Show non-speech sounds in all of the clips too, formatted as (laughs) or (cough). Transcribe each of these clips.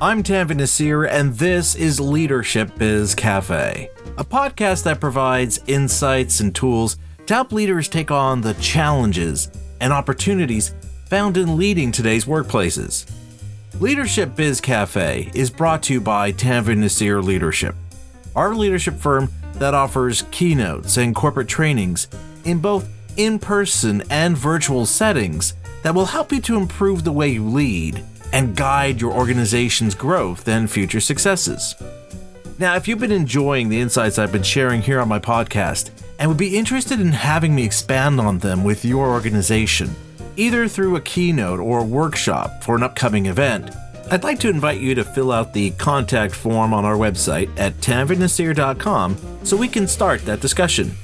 I'm Tanvir Naseer, and this is Leadership Biz Cafe, a podcast that provides insights and tools to help leaders take on the challenges and opportunities found in leading today's workplaces. Leadership Biz Cafe is brought to you by Tanvir Naseer Leadership, our leadership firm that offers keynotes and corporate trainings in both in person and virtual settings that will help you to improve the way you lead and guide your organization's growth and future successes. Now, if you've been enjoying the insights I've been sharing here on my podcast and would be interested in having me expand on them with your organization, either through a keynote or a workshop for an upcoming event, I'd like to invite you to fill out the contact form on our website at tanvirnaseer.com so we can start that discussion.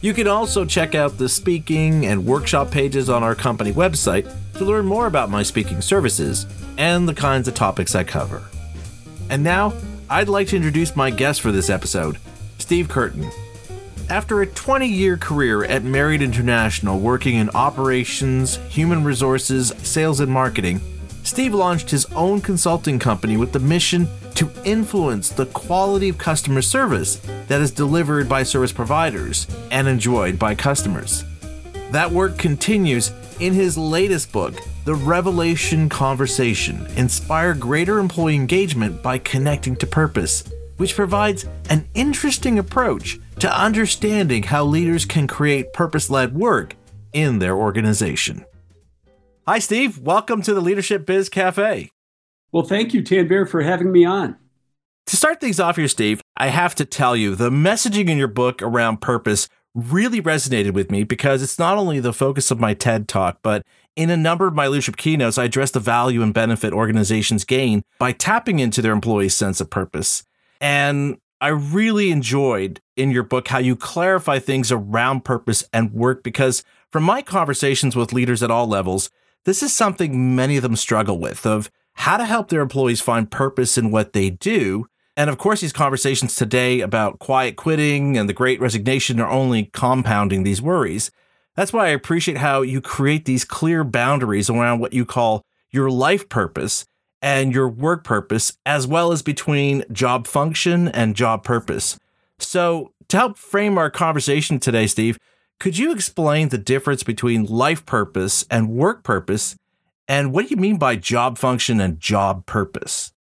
You can also check out the speaking and workshop pages on our company website to learn more about my speaking services and the kinds of topics I cover. And now, I'd like to introduce my guest for this episode, Steve Curtin. After a 20 year career at Marriott International working in operations, human resources, sales, and marketing, Steve launched his own consulting company with the mission to influence the quality of customer service that is delivered by service providers and enjoyed by customers. That work continues in his latest book, The Revelation Conversation Inspire Greater Employee Engagement by Connecting to Purpose, which provides an interesting approach to understanding how leaders can create purpose led work in their organization. Hi, Steve. Welcome to the Leadership Biz Cafe. Well, thank you, Tanvir, for having me on. To start things off here, Steve, I have to tell you the messaging in your book around purpose really resonated with me because it's not only the focus of my TED talk, but in a number of my leadership keynotes, I address the value and benefit organizations gain by tapping into their employees' sense of purpose. And I really enjoyed in your book how you clarify things around purpose and work because from my conversations with leaders at all levels, this is something many of them struggle with of how to help their employees find purpose in what they do. And of course, these conversations today about quiet quitting and the great resignation are only compounding these worries. That's why I appreciate how you create these clear boundaries around what you call your life purpose and your work purpose, as well as between job function and job purpose. So, to help frame our conversation today, Steve, could you explain the difference between life purpose and work purpose and what do you mean by job function and job purpose?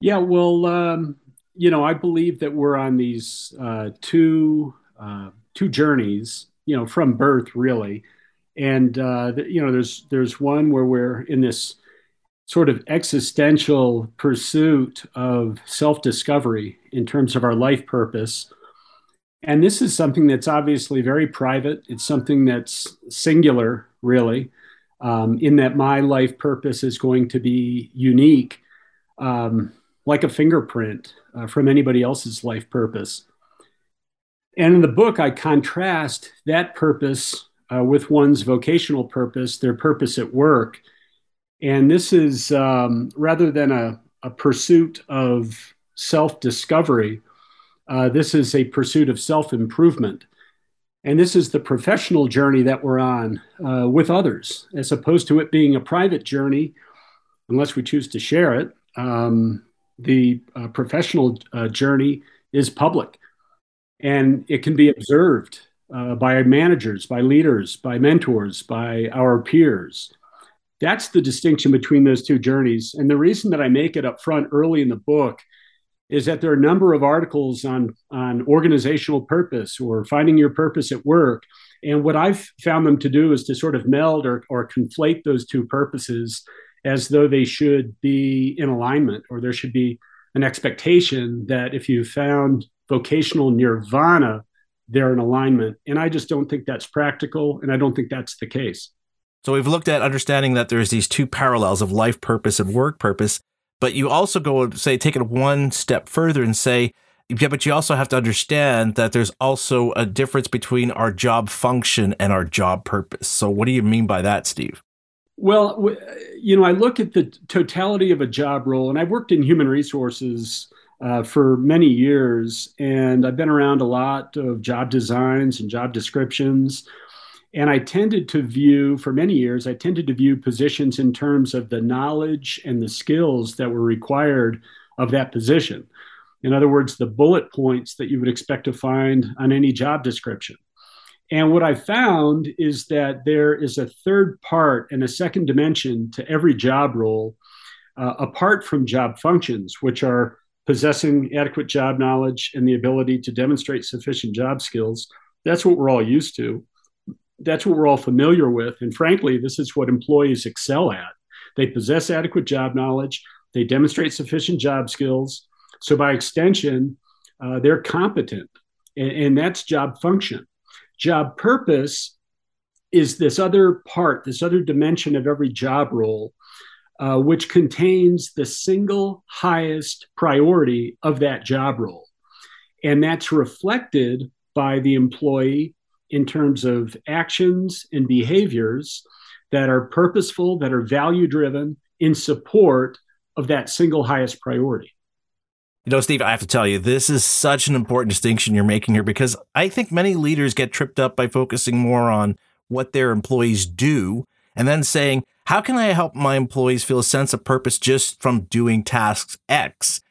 Yeah, well, um, you know, I believe that we're on these uh, two uh, two journeys, you know, from birth, really, and uh, you know, there's there's one where we're in this sort of existential pursuit of self discovery in terms of our life purpose. And this is something that's obviously very private. It's something that's singular, really um, in that my life purpose is going to be unique, um, like a fingerprint uh, from anybody else's life purpose. And in the book, I contrast that purpose uh, with one's vocational purpose, their purpose at work. And this is um, rather than a, a, pursuit of self discovery, uh, this is a pursuit of self improvement. And this is the professional journey that we're on uh, with others, as opposed to it being a private journey, unless we choose to share it. Um, the uh, professional uh, journey is public and it can be observed uh, by managers, by leaders, by mentors, by our peers. That's the distinction between those two journeys. And the reason that I make it up front early in the book is that there are a number of articles on on organizational purpose or finding your purpose at work and what i've found them to do is to sort of meld or, or conflate those two purposes as though they should be in alignment or there should be an expectation that if you found vocational nirvana they're in alignment and i just don't think that's practical and i don't think that's the case so we've looked at understanding that there's these two parallels of life purpose and work purpose but you also go and say, take it one step further and say, yeah, but you also have to understand that there's also a difference between our job function and our job purpose. So, what do you mean by that, Steve? Well, you know, I look at the totality of a job role, and I've worked in human resources uh, for many years, and I've been around a lot of job designs and job descriptions. And I tended to view, for many years, I tended to view positions in terms of the knowledge and the skills that were required of that position. In other words, the bullet points that you would expect to find on any job description. And what I found is that there is a third part and a second dimension to every job role, uh, apart from job functions, which are possessing adequate job knowledge and the ability to demonstrate sufficient job skills. That's what we're all used to. That's what we're all familiar with. And frankly, this is what employees excel at. They possess adequate job knowledge, they demonstrate sufficient job skills. So, by extension, uh, they're competent, and, and that's job function. Job purpose is this other part, this other dimension of every job role, uh, which contains the single highest priority of that job role. And that's reflected by the employee in terms of actions and behaviors that are purposeful, that are value driven in support of that single highest priority. You know, Steve, I have to tell you, this is such an important distinction you're making here because I think many leaders get tripped up by focusing more on what their employees do and then saying, how can I help my employees feel a sense of purpose just from doing tasks X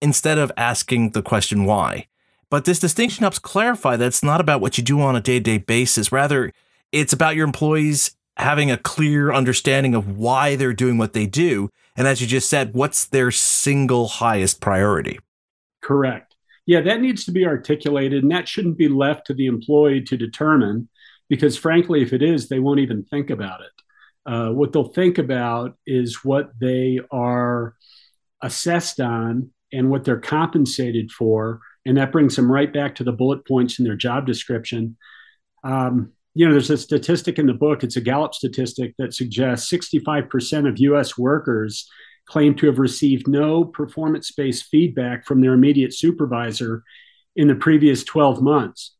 instead of asking the question why? But this distinction helps clarify that it's not about what you do on a day to day basis. Rather, it's about your employees having a clear understanding of why they're doing what they do and as you just said, what's their single highest priority? Correct. Yeah, that needs to be articulated, and that shouldn't be left to the employee to determine, because frankly, if it is, they won't even think about it. Uh, what they'll think about is what they are assessed on and what they're compensated for. And that brings them right back to the bullet points in their job description. Um, you know, there's a statistic in the book, it's a Gallup statistic that suggests 65% of US workers claim to have received no performance based feedback from their immediate supervisor in the previous 12 months.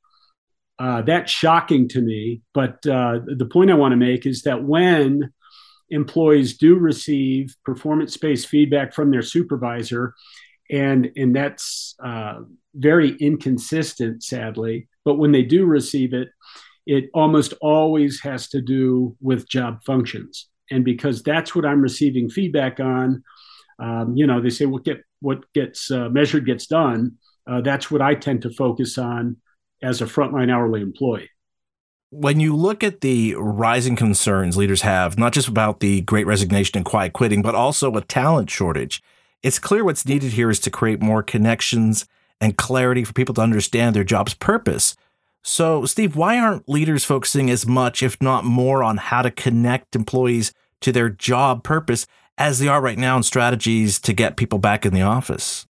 Uh, that's shocking to me. But uh, the point I want to make is that when employees do receive performance based feedback from their supervisor, and, and that's uh, very inconsistent, sadly, but when they do receive it, it almost always has to do with job functions. And because that's what I'm receiving feedback on, um, you know, they say what get what gets uh, measured gets done. Uh, that's what I tend to focus on as a frontline hourly employee. When you look at the rising concerns leaders have, not just about the great resignation and quiet quitting, but also a talent shortage, it's clear what's needed here is to create more connections and clarity for people to understand their job's purpose so, Steve, why aren't leaders focusing as much, if not more, on how to connect employees to their job purpose as they are right now in strategies to get people back in the office?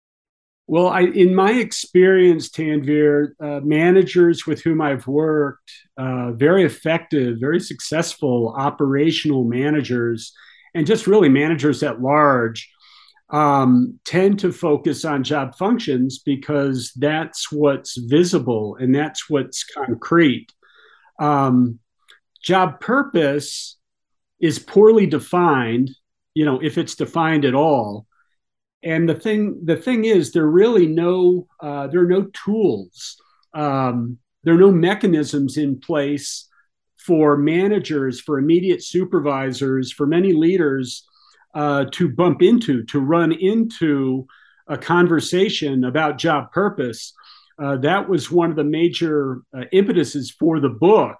Well, I, in my experience, Tanvir, uh, managers with whom I've worked, uh, very effective, very successful operational managers, and just really managers at large, um, tend to focus on job functions because that's what's visible and that's what's concrete. Um, job purpose is poorly defined, you know, if it's defined at all. And the thing, the thing is, there are really no, uh, there are no tools, um, there are no mechanisms in place for managers, for immediate supervisors, for many leaders uh, to bump into, to run into a conversation about job purpose. Uh, that was one of the major uh, impetuses for the book.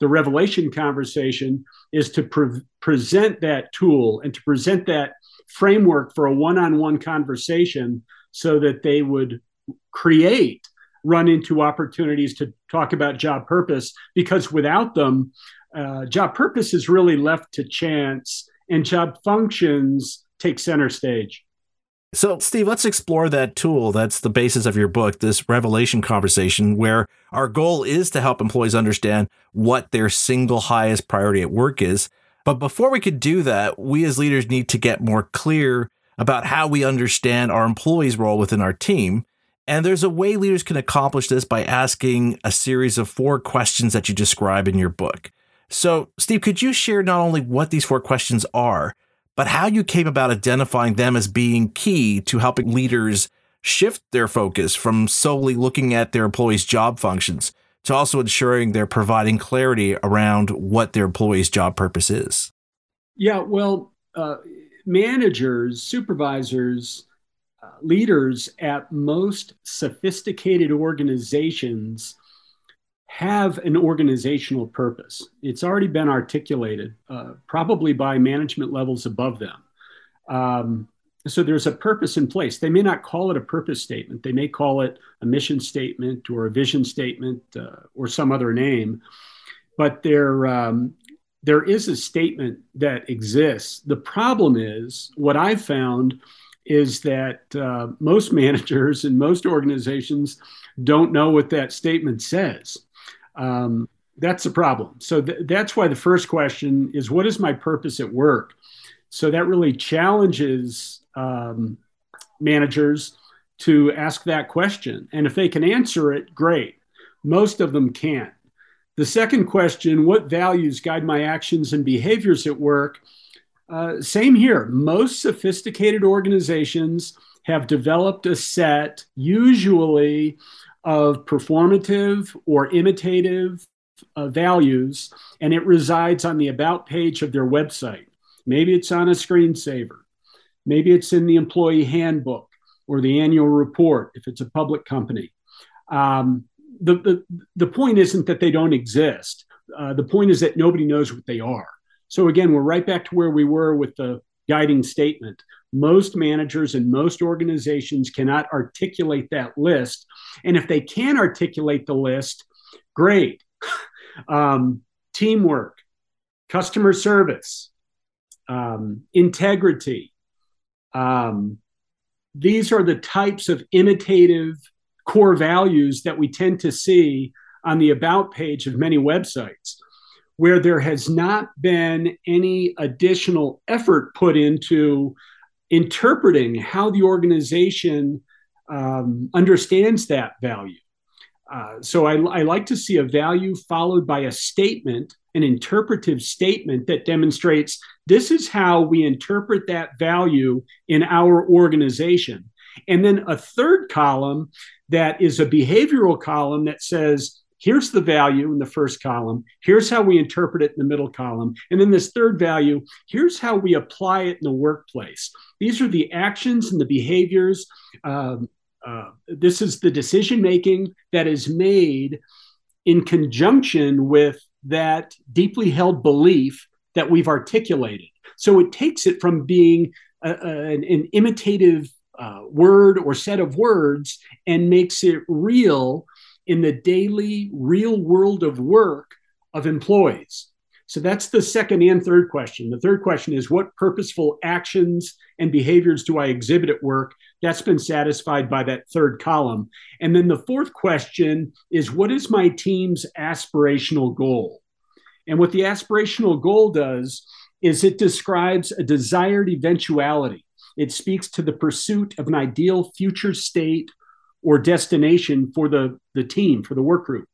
The revelation conversation is to pre- present that tool and to present that framework for a one on one conversation so that they would create run into opportunities to talk about job purpose because without them, uh, job purpose is really left to chance and job functions take center stage. So, Steve, let's explore that tool. That's the basis of your book, this revelation conversation, where our goal is to help employees understand what their single highest priority at work is. But before we could do that, we as leaders need to get more clear about how we understand our employees' role within our team. And there's a way leaders can accomplish this by asking a series of four questions that you describe in your book. So, Steve, could you share not only what these four questions are, but how you came about identifying them as being key to helping leaders shift their focus from solely looking at their employees' job functions to also ensuring they're providing clarity around what their employees' job purpose is? Yeah, well, uh, managers, supervisors, uh, leaders at most sophisticated organizations have an organizational purpose. It's already been articulated, uh, probably by management levels above them. Um, so there's a purpose in place. They may not call it a purpose statement. They may call it a mission statement or a vision statement uh, or some other name, but there um, there is a statement that exists. The problem is what I've found is that uh, most (laughs) managers and most organizations don't know what that statement says. Um, that's the problem. So th- that's why the first question is, what is my purpose at work? So that really challenges um, managers to ask that question. And if they can answer it, great. Most of them can't. The second question what values guide my actions and behaviors at work? Uh, same here. Most sophisticated organizations have developed a set, usually of performative or imitative uh, values, and it resides on the About page of their website. Maybe it's on a screensaver. Maybe it's in the employee handbook or the annual report if it's a public company. Um, the, the, the point isn't that they don't exist. Uh, the point is that nobody knows what they are. So again, we're right back to where we were with the guiding statement. Most managers and most organizations cannot articulate that list. And if they can articulate the list, great. (laughs) Um, teamwork, customer service, um, integrity. Um, these are the types of imitative core values that we tend to see on the About page of many websites where there has not been any additional effort put into interpreting how the organization um, understands that value. Uh, so I, I, like to see a value followed by a statement, an interpretive statement that demonstrates this is how we interpret that value in our organization. And then a third column that is a behavioral column that says, here's the value in the first column. Here's how we interpret it in the middle column. And then this third value here's how we apply it in the workplace. These are the actions and the behaviors. Um, uh, this is the decision making that is made in conjunction with that deeply held belief that we've articulated. So it takes it from being a, a, an, an, imitative uh, word or set of words and makes it real in the daily real world of work of employees? So that's the second and third question. The third question is what purposeful actions and behaviors do I exhibit at work? That's been satisfied by that third column. And then the fourth question is what is my team's aspirational goal? And what the aspirational goal does is it describes a desired eventuality. It speaks to the pursuit of an ideal future state or destination for the the team for the work group?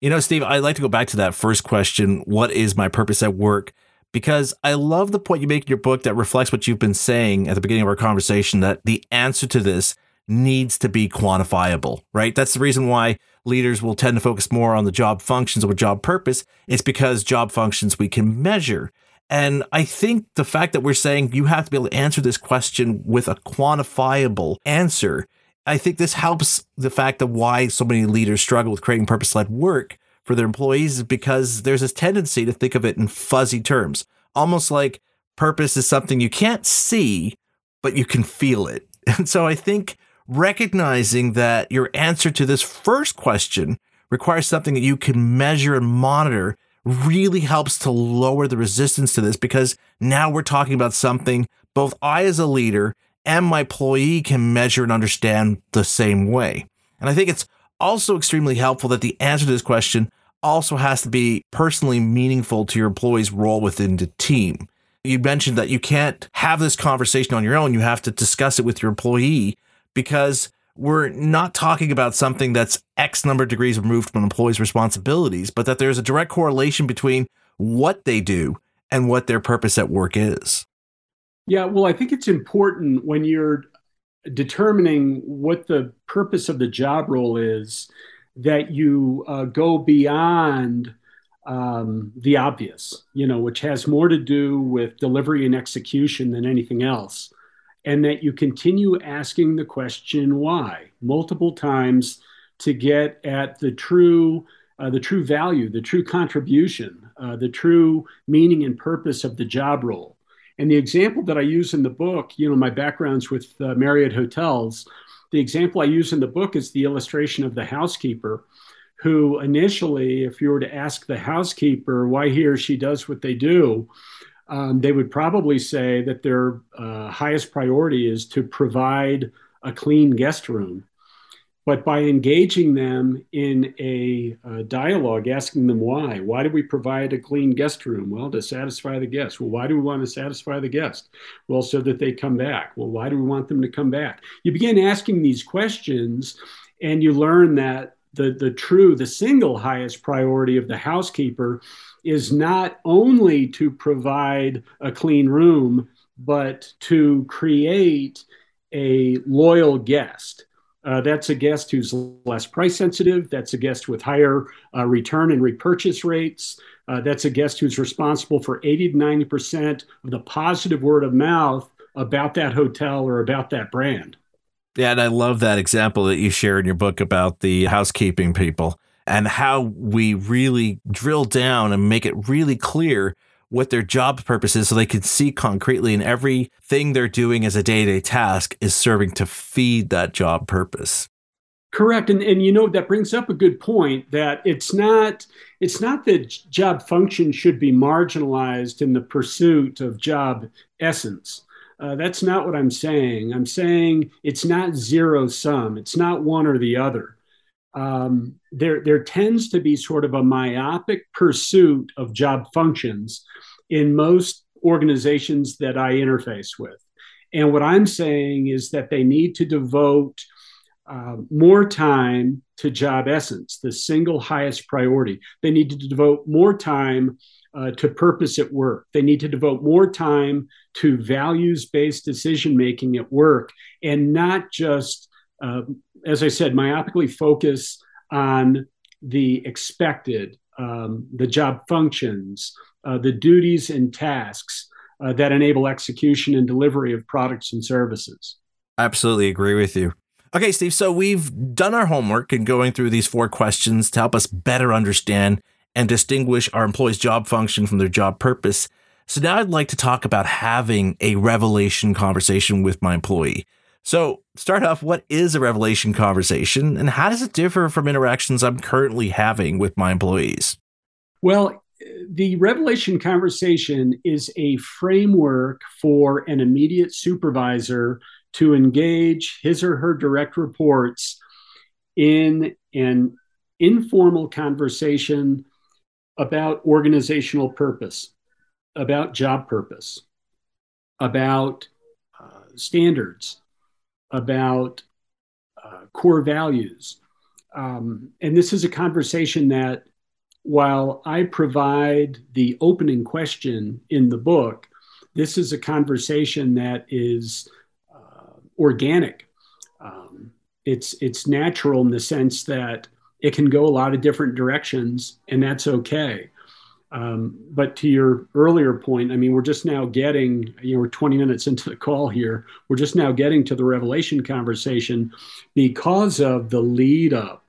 You know steve i'd like to go back to that first question what is my purpose at work? Because i love the point you make in your book that reflects what you've been saying at the beginning of our conversation that the answer to this needs to be quantifiable right? That's the reason why leaders will tend to focus more on the job functions over job purpose. It's because job functions we can measure. And I think the fact that we're saying you have to be able to answer this question with a quantifiable answer I think this helps the fact that why so many leaders struggle with creating purpose led work for their employees is because there's this tendency to think of it in fuzzy terms, almost like purpose is something you can't see, but you can feel it. (laughs) And so I think recognizing that your answer to this first question requires something that you can measure and monitor really helps to lower the resistance to this because now we're talking about something both I, as a leader, and my employee can measure and understand the same way. And I think it's also extremely helpful that the answer to this question also has to be personally meaningful to your employee's role within the team. You mentioned that you can't have this conversation on your own. You have to discuss it with your employee because we're not talking about something that's X number of degrees removed from an employee's responsibilities, but that there's a direct correlation between what they do and what their purpose at work is. Yeah, well, I think it's important when you're determining what the purpose of the job role is that you uh, go beyond um, the obvious, you know, which has more to do with delivery and execution than anything else. And that you continue asking the question why multiple times to get at the true, uh, the true value, the true contribution, uh, the true meaning and purpose of the job role. And the example that I use in the book, you know, my background's with uh, Marriott hotels. The example I use in the book is the illustration of the housekeeper who initially, if you were to ask the housekeeper why he or she does what they do, um, they would probably say that their uh, highest priority is to provide a clean guest room. But by engaging them in a, a, dialogue, asking them why, why do we provide a clean guest room? Well, to satisfy the guest. Well, why do we want to satisfy the guest? Well, so that they come back. Well, why do we want them to come back? You begin asking these questions, and you learn that the, the true, the single highest priority of the housekeeper is not only to provide a clean room, but to create a loyal guest. Uh, that's a guest who's less price sensitive. That's a guest with higher uh, return and repurchase rates. Uh, that's a guest who's responsible for 80 to 90% of the positive word of mouth about that hotel or about that brand. Yeah, and I love that example that you share in your book about the housekeeping people and how we really drill down and make it really clear what their job purpose is so they can see concretely and everything they're doing as a day-to-day task is serving to feed that job purpose. Correct. And and you know that brings up a good point that it's not it's not that job function should be marginalized in the pursuit of job essence. Uh, that's not what I'm saying. I'm saying it's not zero sum. It's not one or the other. Um, there, there tends to be sort of a myopic pursuit of job functions in most organizations that I interface with. And what I'm saying is that they need to devote uh, more time to job essence, the single highest priority. They need to devote more time uh, to purpose at work. They need to devote more time to values based decision making at work and not just, uh, as I said, myopically focus on the expected, um, the job functions, uh, the duties and tasks uh, that enable execution and delivery of products and services. Absolutely agree with you. Okay, Steve, so we've done our homework in going through these four questions to help us better understand and distinguish our employee's job function from their job purpose. So now I'd like to talk about having a revelation conversation with my employee. So, start off, what is a revelation conversation and how does it differ from interactions I'm currently having with my employees? Well, the revelation conversation is a framework for an immediate supervisor to engage his or her direct reports in an informal conversation about organizational purpose, about job purpose, about uh, standards, about uh, core values. Um, and this is a conversation that, while I provide the opening question in the book, this is a conversation that is uh, organic. Um, it's it's natural in the sense that it can go a lot of different directions, and that's okay. Um, but to your earlier point, I mean, we're just now getting, you know, we're 20 minutes into the call here. We're just now getting to the revelation conversation because of the lead up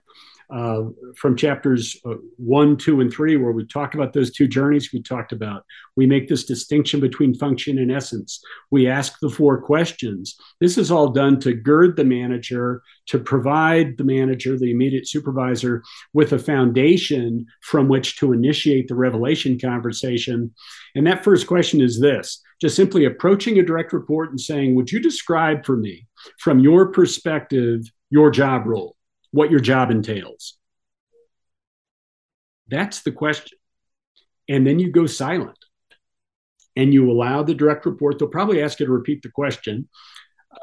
uh, from chapters uh, one, two, and three, where we talked about those two journeys we talked about. We make this distinction between function and essence. We ask the four questions. This is all done to gird the manager, to provide the manager, the immediate supervisor, with a foundation from which to initiate the revelation conversation. And that first question is this just simply approaching a direct report and saying, Would you describe for me, from your perspective, your job role? What your job entails? That's the question. And then you go silent and you allow the direct report. They'll probably ask you to repeat the question.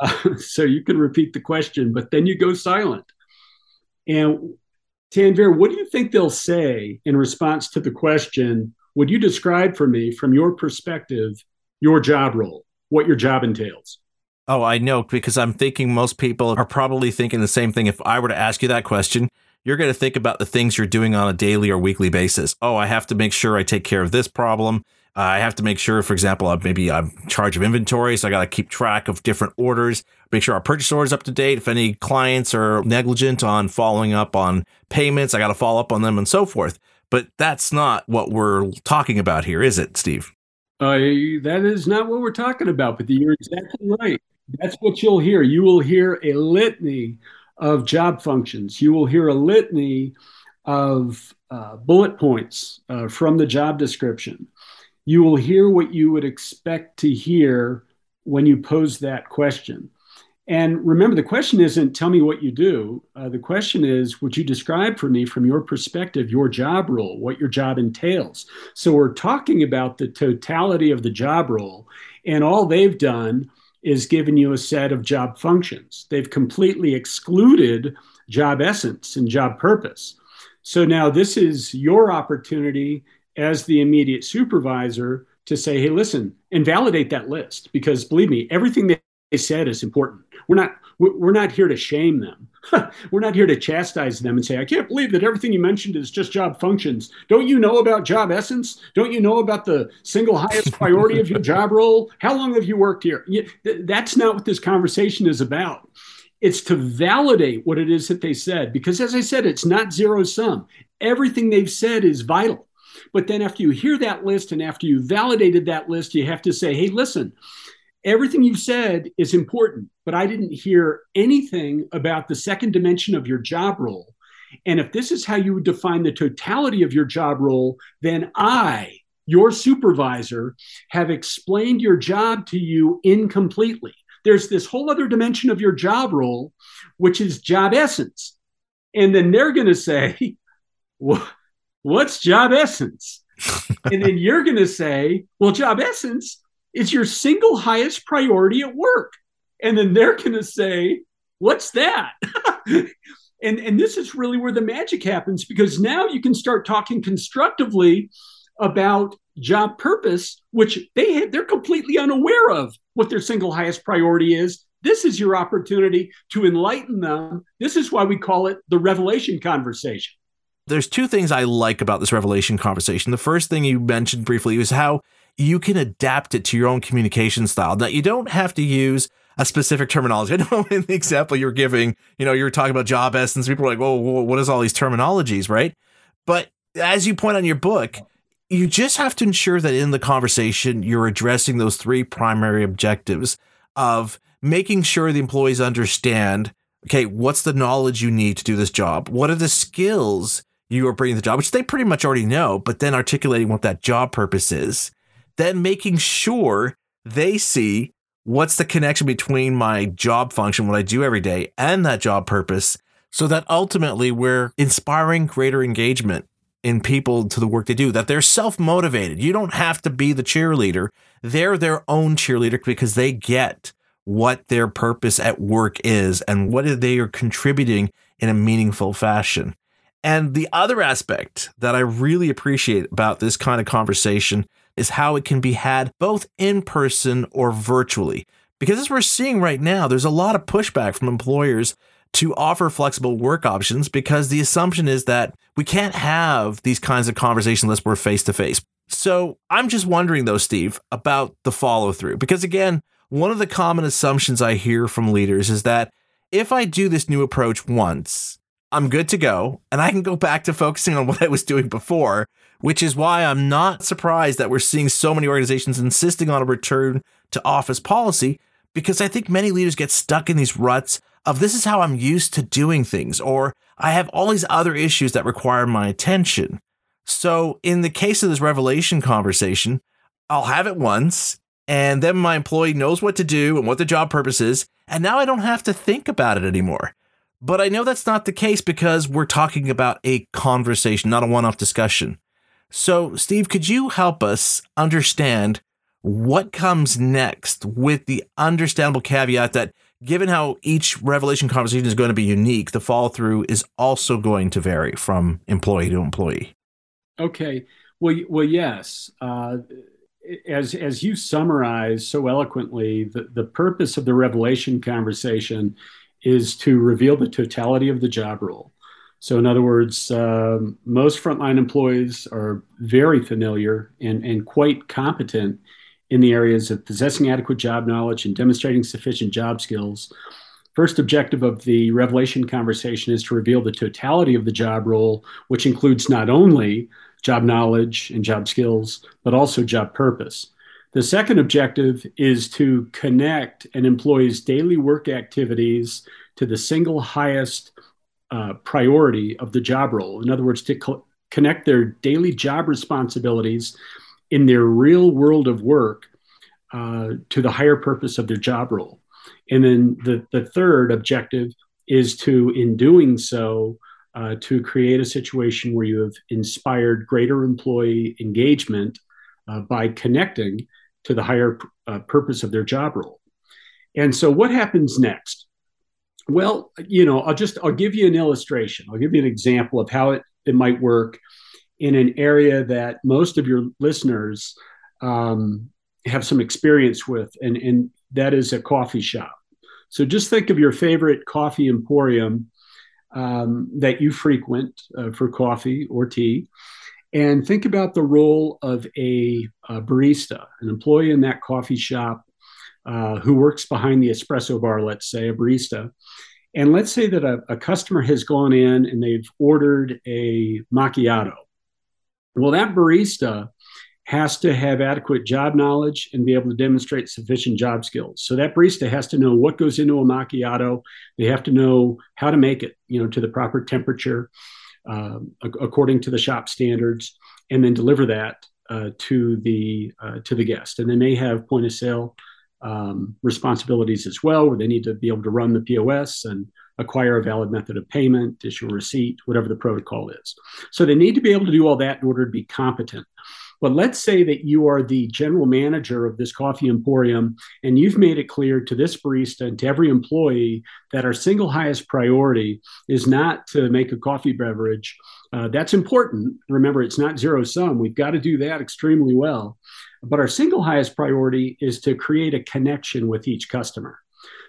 Uh, (laughs) so you can repeat the question, but then you go silent. And Tanvir, what do you think they'll say in response to the question? Would you describe for me, from your perspective, your job role, what your job entails? Oh, I know because I'm thinking most people are probably thinking the same thing. If I were to ask you that question, you're going to think about the things you're doing on a daily or weekly basis. Oh, I have to make sure I take care of this problem. Uh, I have to make sure, for example, maybe I'm in charge of inventory, so I got to keep track of different orders, make sure our purchase is up to date. If any clients are negligent on following up on payments, I got to follow up on them and so forth. But that's not what we're talking about here, is it, Steve? Uh, that is not what we're talking about, but you're exactly right. That's what you'll hear. You will hear a litany of job functions. You will hear a litany of uh, bullet points uh, from the job description you will hear what you would expect to hear when you pose that question. And remember, the question isn't tell me what you do. Uh, the question is, would you describe for me from your perspective your job role, what your job entails? So we're talking about the totality of the job role. And all they've done is given you a set of job functions. They've completely excluded job essence and job purpose. So now this is your opportunity as the immediate supervisor to say, hey, listen, and validate that list because believe me, everything they said is important. We're not we're not here to shame them. (laughs) we're not here to chastise them and say, I can't believe that everything you mentioned is just job functions. Don't you know about job essence? Don't you know about the single highest priority of your job role? How long have you worked here? That's not what this conversation is about. It's to validate what it is that they said, because as I said, it's not zero sum. Everything they've said is vital. But then after you hear that list and after you validated that list, you have to say, hey, listen, everything you've said is important, but I didn't hear anything about the second dimension of your job role. And if this is how you would define the totality of your job role, then I, your supervisor, have explained your job to you incompletely. There's this whole other dimension of your job role, which is job essence. And then they're going to say, well, what's job essence? (laughs) and then you're going to say, well, job essence is your single highest priority at work. And then they're going to say, what's that? (laughs) and, and this is really where the magic happens because now you can start talking constructively about job purpose, which they have, they're completely unaware of what their single highest priority is. This is your opportunity to enlighten them. This is why we call it the revelation conversation there's two things I like about this revelation conversation. The first thing you mentioned briefly is how you can adapt it to your own communication style. That you don't have to use a specific terminology. (laughs) I know in the example you're giving, you know, you're talking about job essence. People are like, "Whoa, what is all these terminologies?" Right? But as you point on your book, you just have to ensure that in the conversation you're addressing those three primary objectives of making sure the employees understand okay, what's the knowledge you need to do this job? What are the skills you are bringing to the job, which they pretty much already know, but then articulating what that job purpose is, then making sure they see what's the connection between my job function, what I do every day, and that job purpose, so that ultimately we're inspiring greater engagement in people to the work they do, that they're self motivated. You don't have to be the cheerleader, they're their own cheerleader because they get what their purpose at work is and what they are contributing in a meaningful fashion. And the other aspect that I really appreciate about this kind of conversation is how it can be had both in person or virtually. Because as we're seeing right now, there's a lot of pushback from employers to offer flexible work options because the assumption is that we can't have these kinds of conversations unless we're face to face. So I'm just wondering, though, Steve, about the follow through. Because again, one of the common assumptions I hear from leaders is that if I do this new approach once, I'm good to go and I can go back to focusing on (laughs) what I was doing before, which is why I'm not surprised that we're seeing so many organizations insisting on a return to office policy because I think many leaders get stuck in these ruts of this is how I'm used to doing things or I have all these other issues that require my attention. So, in the case of this revelation conversation, I'll have it once and then my employee knows what to do and what the job purpose is, and now I don't have to think about it anymore. But I know that's not the case because we're talking about a conversation, not a one off discussion. So, Steve, could you help us understand what comes next with the understandable caveat that given how each revelation conversation is going to be unique, the follow through is also going to vary from employee to employee? Okay. Well, well, yes. Uh, as as you summarize so eloquently, the, the purpose of the revelation conversation is to reveal the totality of the job role. So, in other words, um, most frontline employees are very familiar and, and quite competent in the areas of possessing adequate job knowledge and demonstrating sufficient job skills. First objective of the revelation conversation is to reveal the totality of the job role, which includes not only job knowledge and job skills, but also job purpose. The second objective is to connect an employee's daily work activities to the single highest uh, priority of the job role. In other words, to co- connect their daily job responsibilities in their real world of work uh, to the higher purpose of their job role. And then the, the third objective is to, in doing so, uh, to create a situation where you have inspired greater employee engagement uh, by connecting to the higher uh, purpose of their job role. And so, what happens next? Well, you know, I'll just I'll give you an illustration. I'll give you an example of how it, it might work in an area that most of your listeners um, have some experience with, and, and that is a coffee shop. So just think of your favorite coffee emporium um, that you frequent uh, for coffee or tea, and think about the role of a, a barista, an employee in that coffee shop uh, who works behind the espresso bar, let's say, a barista. And let's say that a, a customer has gone in and they've ordered a macchiato. Well, that barista has to have adequate job knowledge and be able to demonstrate sufficient job skills. So that barista has to know what goes into a macchiato. They have to know how to make it, you know, to the proper temperature, uh, according to the shop standards, and then deliver that uh, to the uh, to the guest. And they may have point of sale um, responsibilities as well, where they need to be able to run the POS and acquire a valid method of payment, issue a receipt, whatever the protocol is. So they need to be able to do all that in order to be competent. But let's say that you are the general manager of this coffee emporium and you've made it clear to this barista and to every employee that our single highest priority is not to make a coffee beverage. Uh, that's important. Remember, it's not zero sum. We've got to do that extremely well. But our single highest priority is to create a connection with each customer.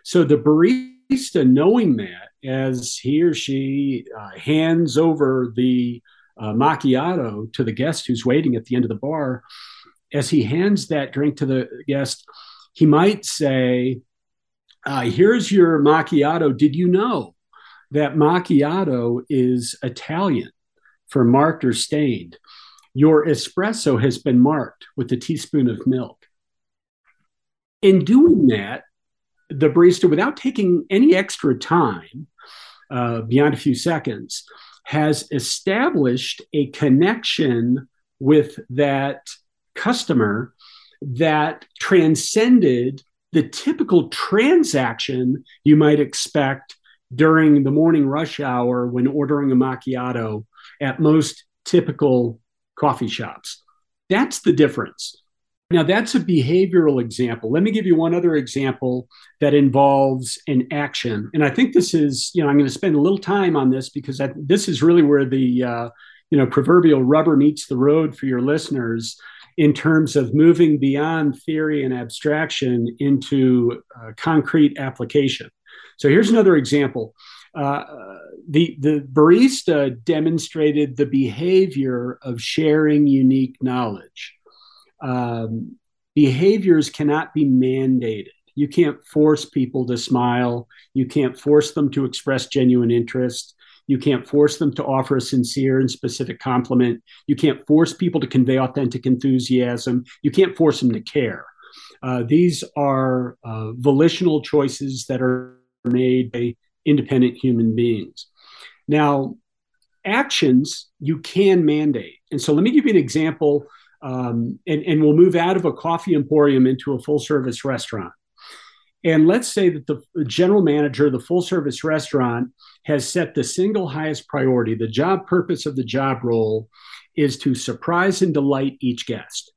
So the barista, knowing that as he or she uh, hands over the uh, macchiato to the guest who's waiting at the end of the bar, as he hands that drink to the guest, he might say, uh, Here's your macchiato. Did you know that macchiato is Italian for marked or stained? Your espresso has been marked with a teaspoon of milk. In doing that, the barista, without taking any extra time uh, beyond a few seconds, has established a connection with that customer that transcended the typical transaction you might expect during the morning rush hour when ordering a macchiato at most typical coffee shops. That's the difference. Now, that's a behavioral example. Let me give you one other example that involves an action. And I think this is, you know, I'm going to spend a little time on this because I, this is really where the, uh, you know, proverbial rubber meets the road for your listeners in terms of moving beyond theory and abstraction into uh, concrete application. So here's another example. Uh, the the barista demonstrated the behavior of sharing unique knowledge um, behaviors cannot be mandated. You can't force people to smile. You can't force them to express genuine interest. You can't force them to offer a sincere and specific compliment. You can't force people to convey authentic enthusiasm. You can't force them to care. Uh, these are uh, volitional choices that are made by independent human beings. Now, actions you can mandate. And so let me give you an example um, and, and we'll move out of a coffee emporium into a full service restaurant. And let's say that the general manager of the full service restaurant has set the single highest priority. The job purpose of the job role is to surprise and delight each guest.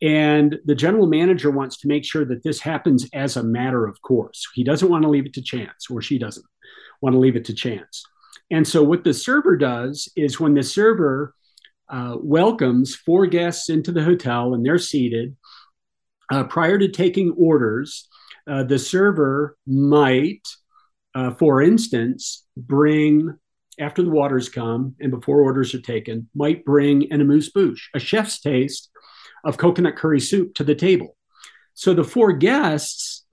And the general manager wants to make sure that this happens as a matter of course. He doesn't want to leave it to chance, or she doesn't want to leave it to chance. And so, what the server does is when the server uh, welcomes four guests into the hotel and they're seated. Uh, prior to taking orders, uh, the server might, uh, for instance, bring after the waters come and before orders are taken, might bring an amuse bouche, a chef's taste of coconut curry soup to the table. So the four guests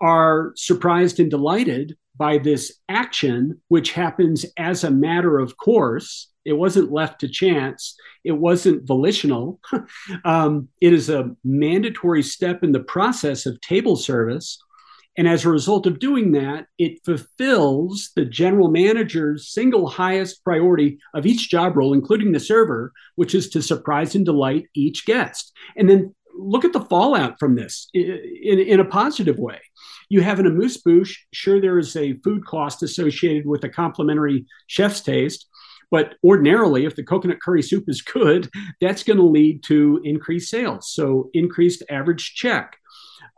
are surprised and delighted by this action, which happens as a matter of course. It wasn't left to chance. It wasn't volitional. (laughs) um, it is a mandatory step in the process of table service. And as a result of doing that, it fulfills the general manager's single highest priority of each job role, including the server, which is to surprise and delight each guest. And then look at the fallout from this in, in, a positive way. You have an amuse bouche. Sure, there is a food cost associated with a complimentary chef's taste. But ordinarily, if the coconut curry soup is good, that's going to lead to increased sales. So, increased average check.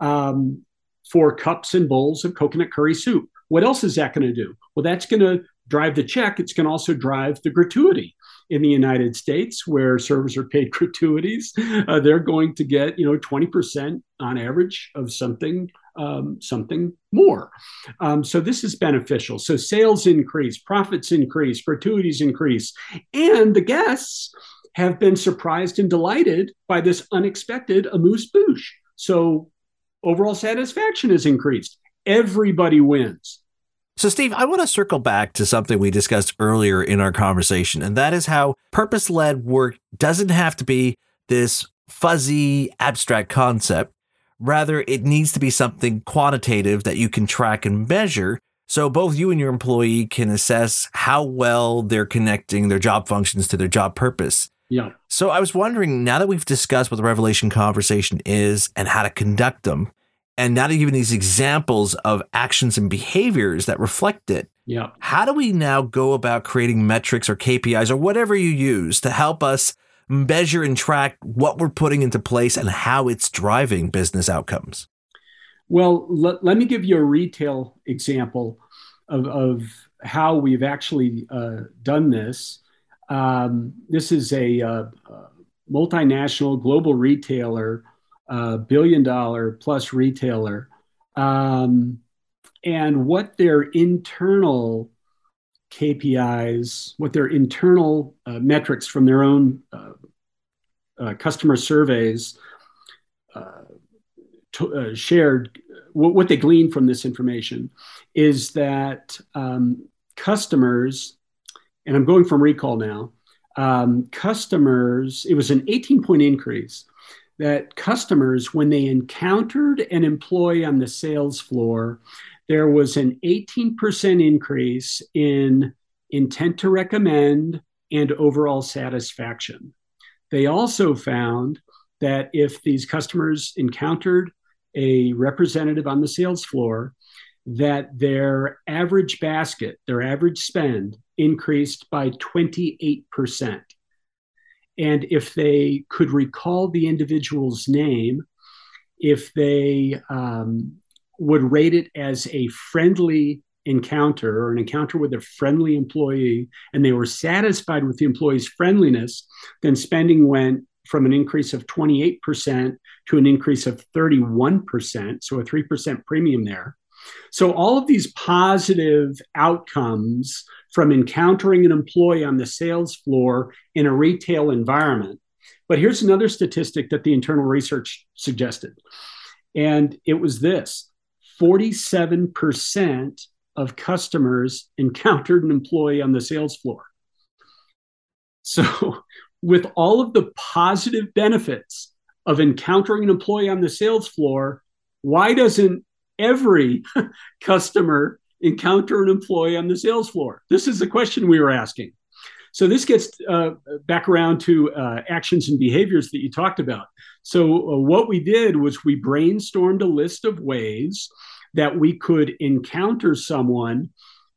Um, for cups and bowls of coconut curry soup. What else is that going to do? Well, that's going to drive the check. It's going to also drive the gratuity in the United States, where servers are paid (laughs) gratuities. Uh, they're going to get, you know, 20% on average of something, um, something more. Um, so this is beneficial. So sales increase, profits increase, gratuities increase, and the guests have been surprised and delighted by this unexpected amuse bouche. So overall satisfaction is increased. Everybody wins. So, Steve, I want to circle back to something we discussed earlier in our conversation, and that is how purpose led work doesn't have to be this fuzzy, abstract concept. Rather, it needs to be something quantitative that you can track and measure so both you and your employee can assess how well they're connecting their job functions to their job purpose. Yeah. So I was wondering now that we've discussed what the revelation conversation is and how to conduct them, and now that you've given these examples of actions and behaviors that reflect it, yeah. how do we now go about creating metrics or KPIs or whatever you use to help us measure and track what we're putting into place and how it's driving business outcomes? Well, let, let me give you a retail example of, of how we've actually uh, done this. Um, this is a, uh, multinational global retailer, uh, billion dollar plus retailer. Um, and what their internal KPIs, what their internal uh, metrics from their own uh, uh, customer surveys to, shared, what they gleaned from this information is that um, customers and I'm going from recall now. Um, customers, it was an 18 point increase that customers, when they encountered an employee on the sales floor, there was an 18% increase in intent to recommend and overall satisfaction. They also found that if these customers encountered a representative on the sales floor, that their average basket, their average spend increased by 28%. And if they could recall the individual's name, if they um, would rate it as a friendly encounter or an encounter with a friendly employee, and they were satisfied with the employee's friendliness, then spending went from an increase of 28% to an increase of 31%, so a 3% premium there. So, all of these positive outcomes from encountering an employee on the sales floor in a retail environment. But here's another statistic that the internal research suggested. And it was this 47% of customers encountered an employee on the sales floor. So, (laughs) with all of the positive benefits of encountering an employee on the sales floor, why doesn't every (laughs) customer encounter an employee on the sales floor? This is the question we were asking. So this gets uh, back around to uh, actions and behaviors that you talked about. So uh, what we did was we brainstormed a list of ways that we could encounter someone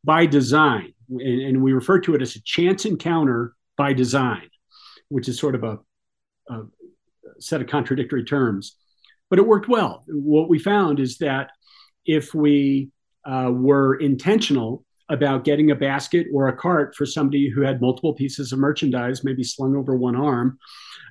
by design, and, and we refer to it as a chance encounter by design, which is sort of a, a set of contradictory terms. But it worked well. What we found is that if we uh, were intentional about getting a basket or a cart for somebody who had multiple pieces of merchandise, maybe slung over one arm,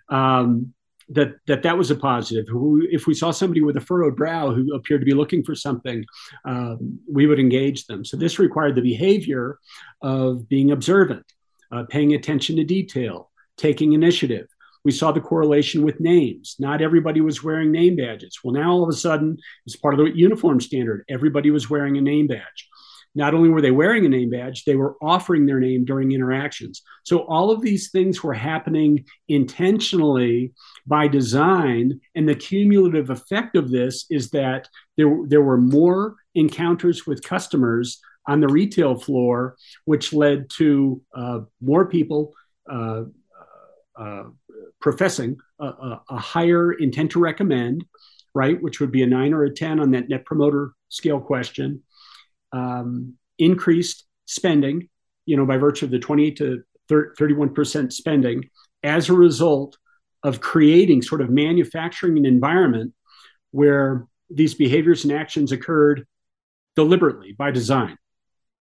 um, that that that was a positive. If we saw somebody with a furrowed brow who appeared to be looking for something, um, we would engage them. So this required the behavior of being observant, uh, paying attention to detail, taking initiative. We saw the correlation with names. Not everybody was wearing name badges. Well, now all of a sudden, as part of the uniform standard, everybody was wearing a name badge. Not only were they wearing a name badge, they were offering their name during interactions. So all of these things were happening intentionally by design. And the cumulative effect of this is that there, there were more encounters with customers on the retail floor, which led to uh, more people uh, uh, professing a, a, a, higher intent to recommend, right, which would be a nine or a 10 on that net promoter scale question, um, increased spending, you know, by virtue of the 28 to 31% spending as a result of creating sort of manufacturing an environment where these behaviors and actions occurred deliberately by design.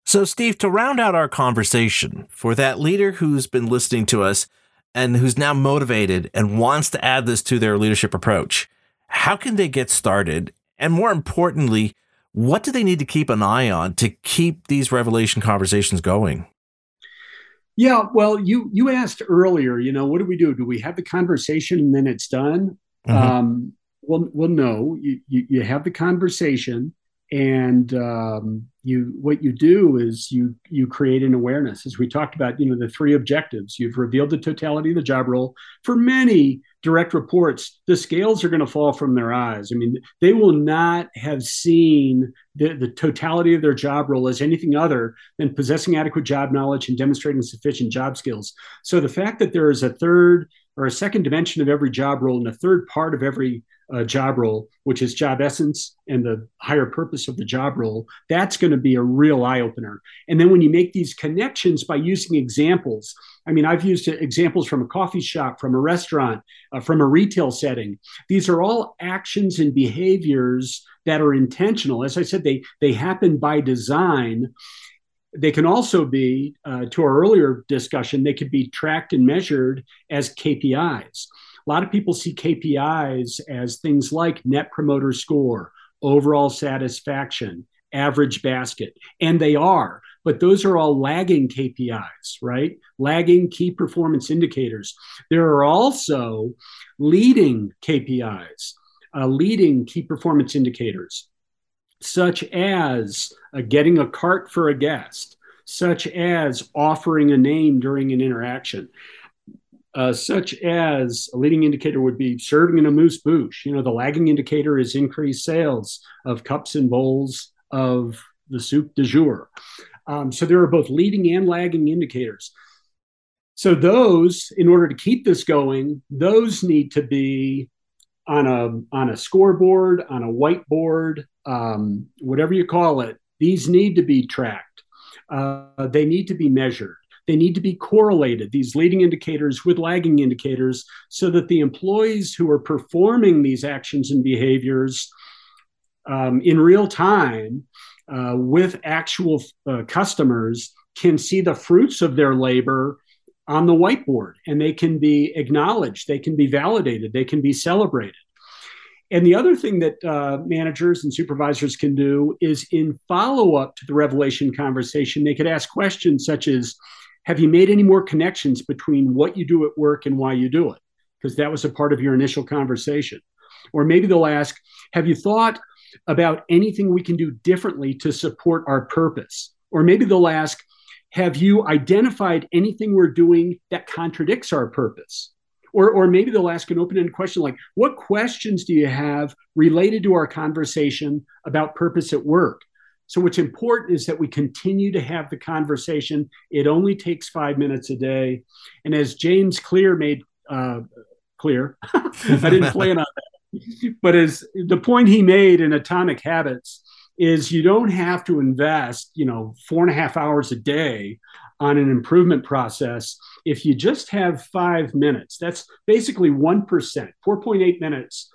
So, Steve, to round out our conversation, for that leader who's been listening to us and who's now motivated and wants to add this to their leadership approach, how can they get started? And more importantly, what do they need to keep an eye on to keep these revelation conversations going? Yeah, well, you you asked earlier, you know, what do we do? Do we have the conversation and then it's done? Mm-hmm. Um, well, well, no. You, you you have the conversation, and um, you what you do is you you create an awareness. As we talked about you know the three objectives you've revealed the totality of the job role. For many direct reports the scales are going to fall from their eyes. I mean they will not have seen the, the totality of their job role as anything other than possessing adequate job knowledge and demonstrating sufficient job skills. So the fact that there is a third or a second dimension of every job role and a third part of every uh, job role, which is job essence and the higher purpose of the job role, that's going to be a real eye opener. And then when you make these connections by using examples, I mean, I've used examples from a coffee shop, from a restaurant, uh, from a retail setting. These are all actions and behaviors that are intentional. As I said, they they happen by design they can also be, uh, to our earlier discussion, they could be tracked and measured as KPIs. A lot of people see KPIs as things like net promoter score, overall satisfaction, average basket, and they are, but those are all lagging KPIs, right? Lagging key performance indicators. There are also leading KPIs, uh, leading key performance indicators such as uh, getting a cart for a guest, such as offering a name during an interaction. Uh, such as a leading indicator would be serving in amuse bouche. You know, the lagging indicator is increased sales of cups and bowls of the soup du jour. Um, so there are both leading and lagging indicators. So those, in order to keep this going, those need to be on a on a scoreboard, on a whiteboard, um, whatever you call it, these need to be tracked. Uh, they need to be measured. They need to be correlated, these leading indicators with lagging indicators, so that the employees who are performing these actions and behaviors um, in real time uh, with actual uh, customers can see the fruits of their labor on the whiteboard and they can be acknowledged, they can be validated, they can be celebrated. And the other thing that uh, managers and supervisors can do is in follow up to the revelation conversation, they could ask questions such as Have you made any more connections between what you do at work and why you do it? Because that was a part of your initial conversation. Or maybe they'll ask Have you thought about anything we can do differently to support our purpose? Or maybe they'll ask Have you identified anything we're doing that contradicts our purpose? Or, or maybe they'll ask an open ended question like, What questions do you have related to our conversation about purpose at work? So, what's important is that we continue to have the conversation. It only takes five minutes a day. And as James Clear made uh, clear, (laughs) I didn't plan on that, but as the point he made in Atomic Habits is you don't have to invest, you know, four and a half hours a day on an improvement process if you just have five minutes. That's basically 1%. 4.8 minutes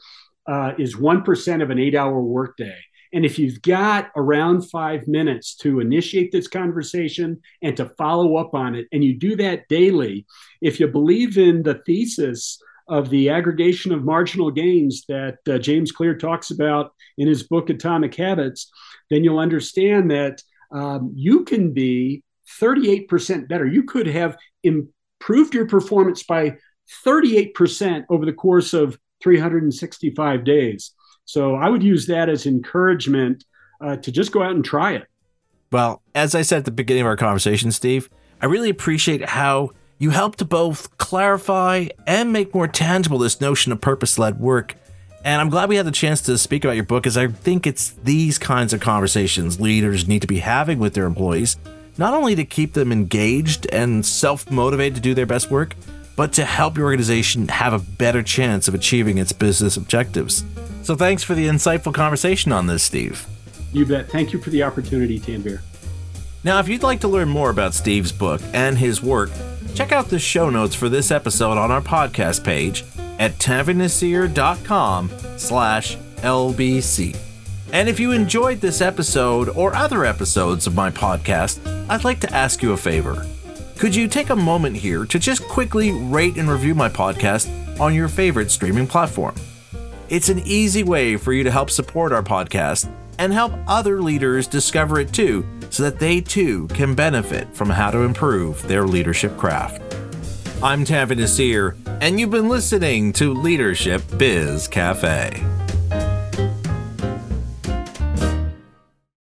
uh, is 1% of an eight hour workday. And if you've got around five minutes to initiate this conversation and to follow up on it, and you do that daily, if you believe in the thesis of the aggregation of marginal gains that uh, James Clear talks about in his book Atomic Habits, then you'll understand that um, you can be 38% better. You could have improved your performance by 38% over the course of 365 days. So I would use that as encouragement uh, to just go out and try it. Well, as I said at the beginning of our conversation, Steve, I really appreciate how you help to both clarify and make more tangible this notion of purpose led work. And I'm glad we had the chance to speak about your book, as I think it's these kinds of conversations leaders need to be having with their employees, not only to keep them engaged and self motivated to do their best work, but to help your organization have a better chance of achieving its business objectives. So thanks for the insightful conversation on this, Steve. You bet. Thank you for the opportunity, Tanveer. Now, if you'd like to learn more about Steve's book and his work, check out the show notes for this episode on our podcast page at tanveernaseer.com slash lbc. And if you enjoyed this episode or other episodes of my podcast, I'd like to ask you a favor. Could you take a moment here to just quickly rate and review my podcast on your favorite streaming platform? It's an easy way for you to help support our podcast and help other leaders discover it too, so that they too can benefit from how to improve their leadership craft. I'm Tanveer Naseer, and you've been listening to Leadership Biz Cafe.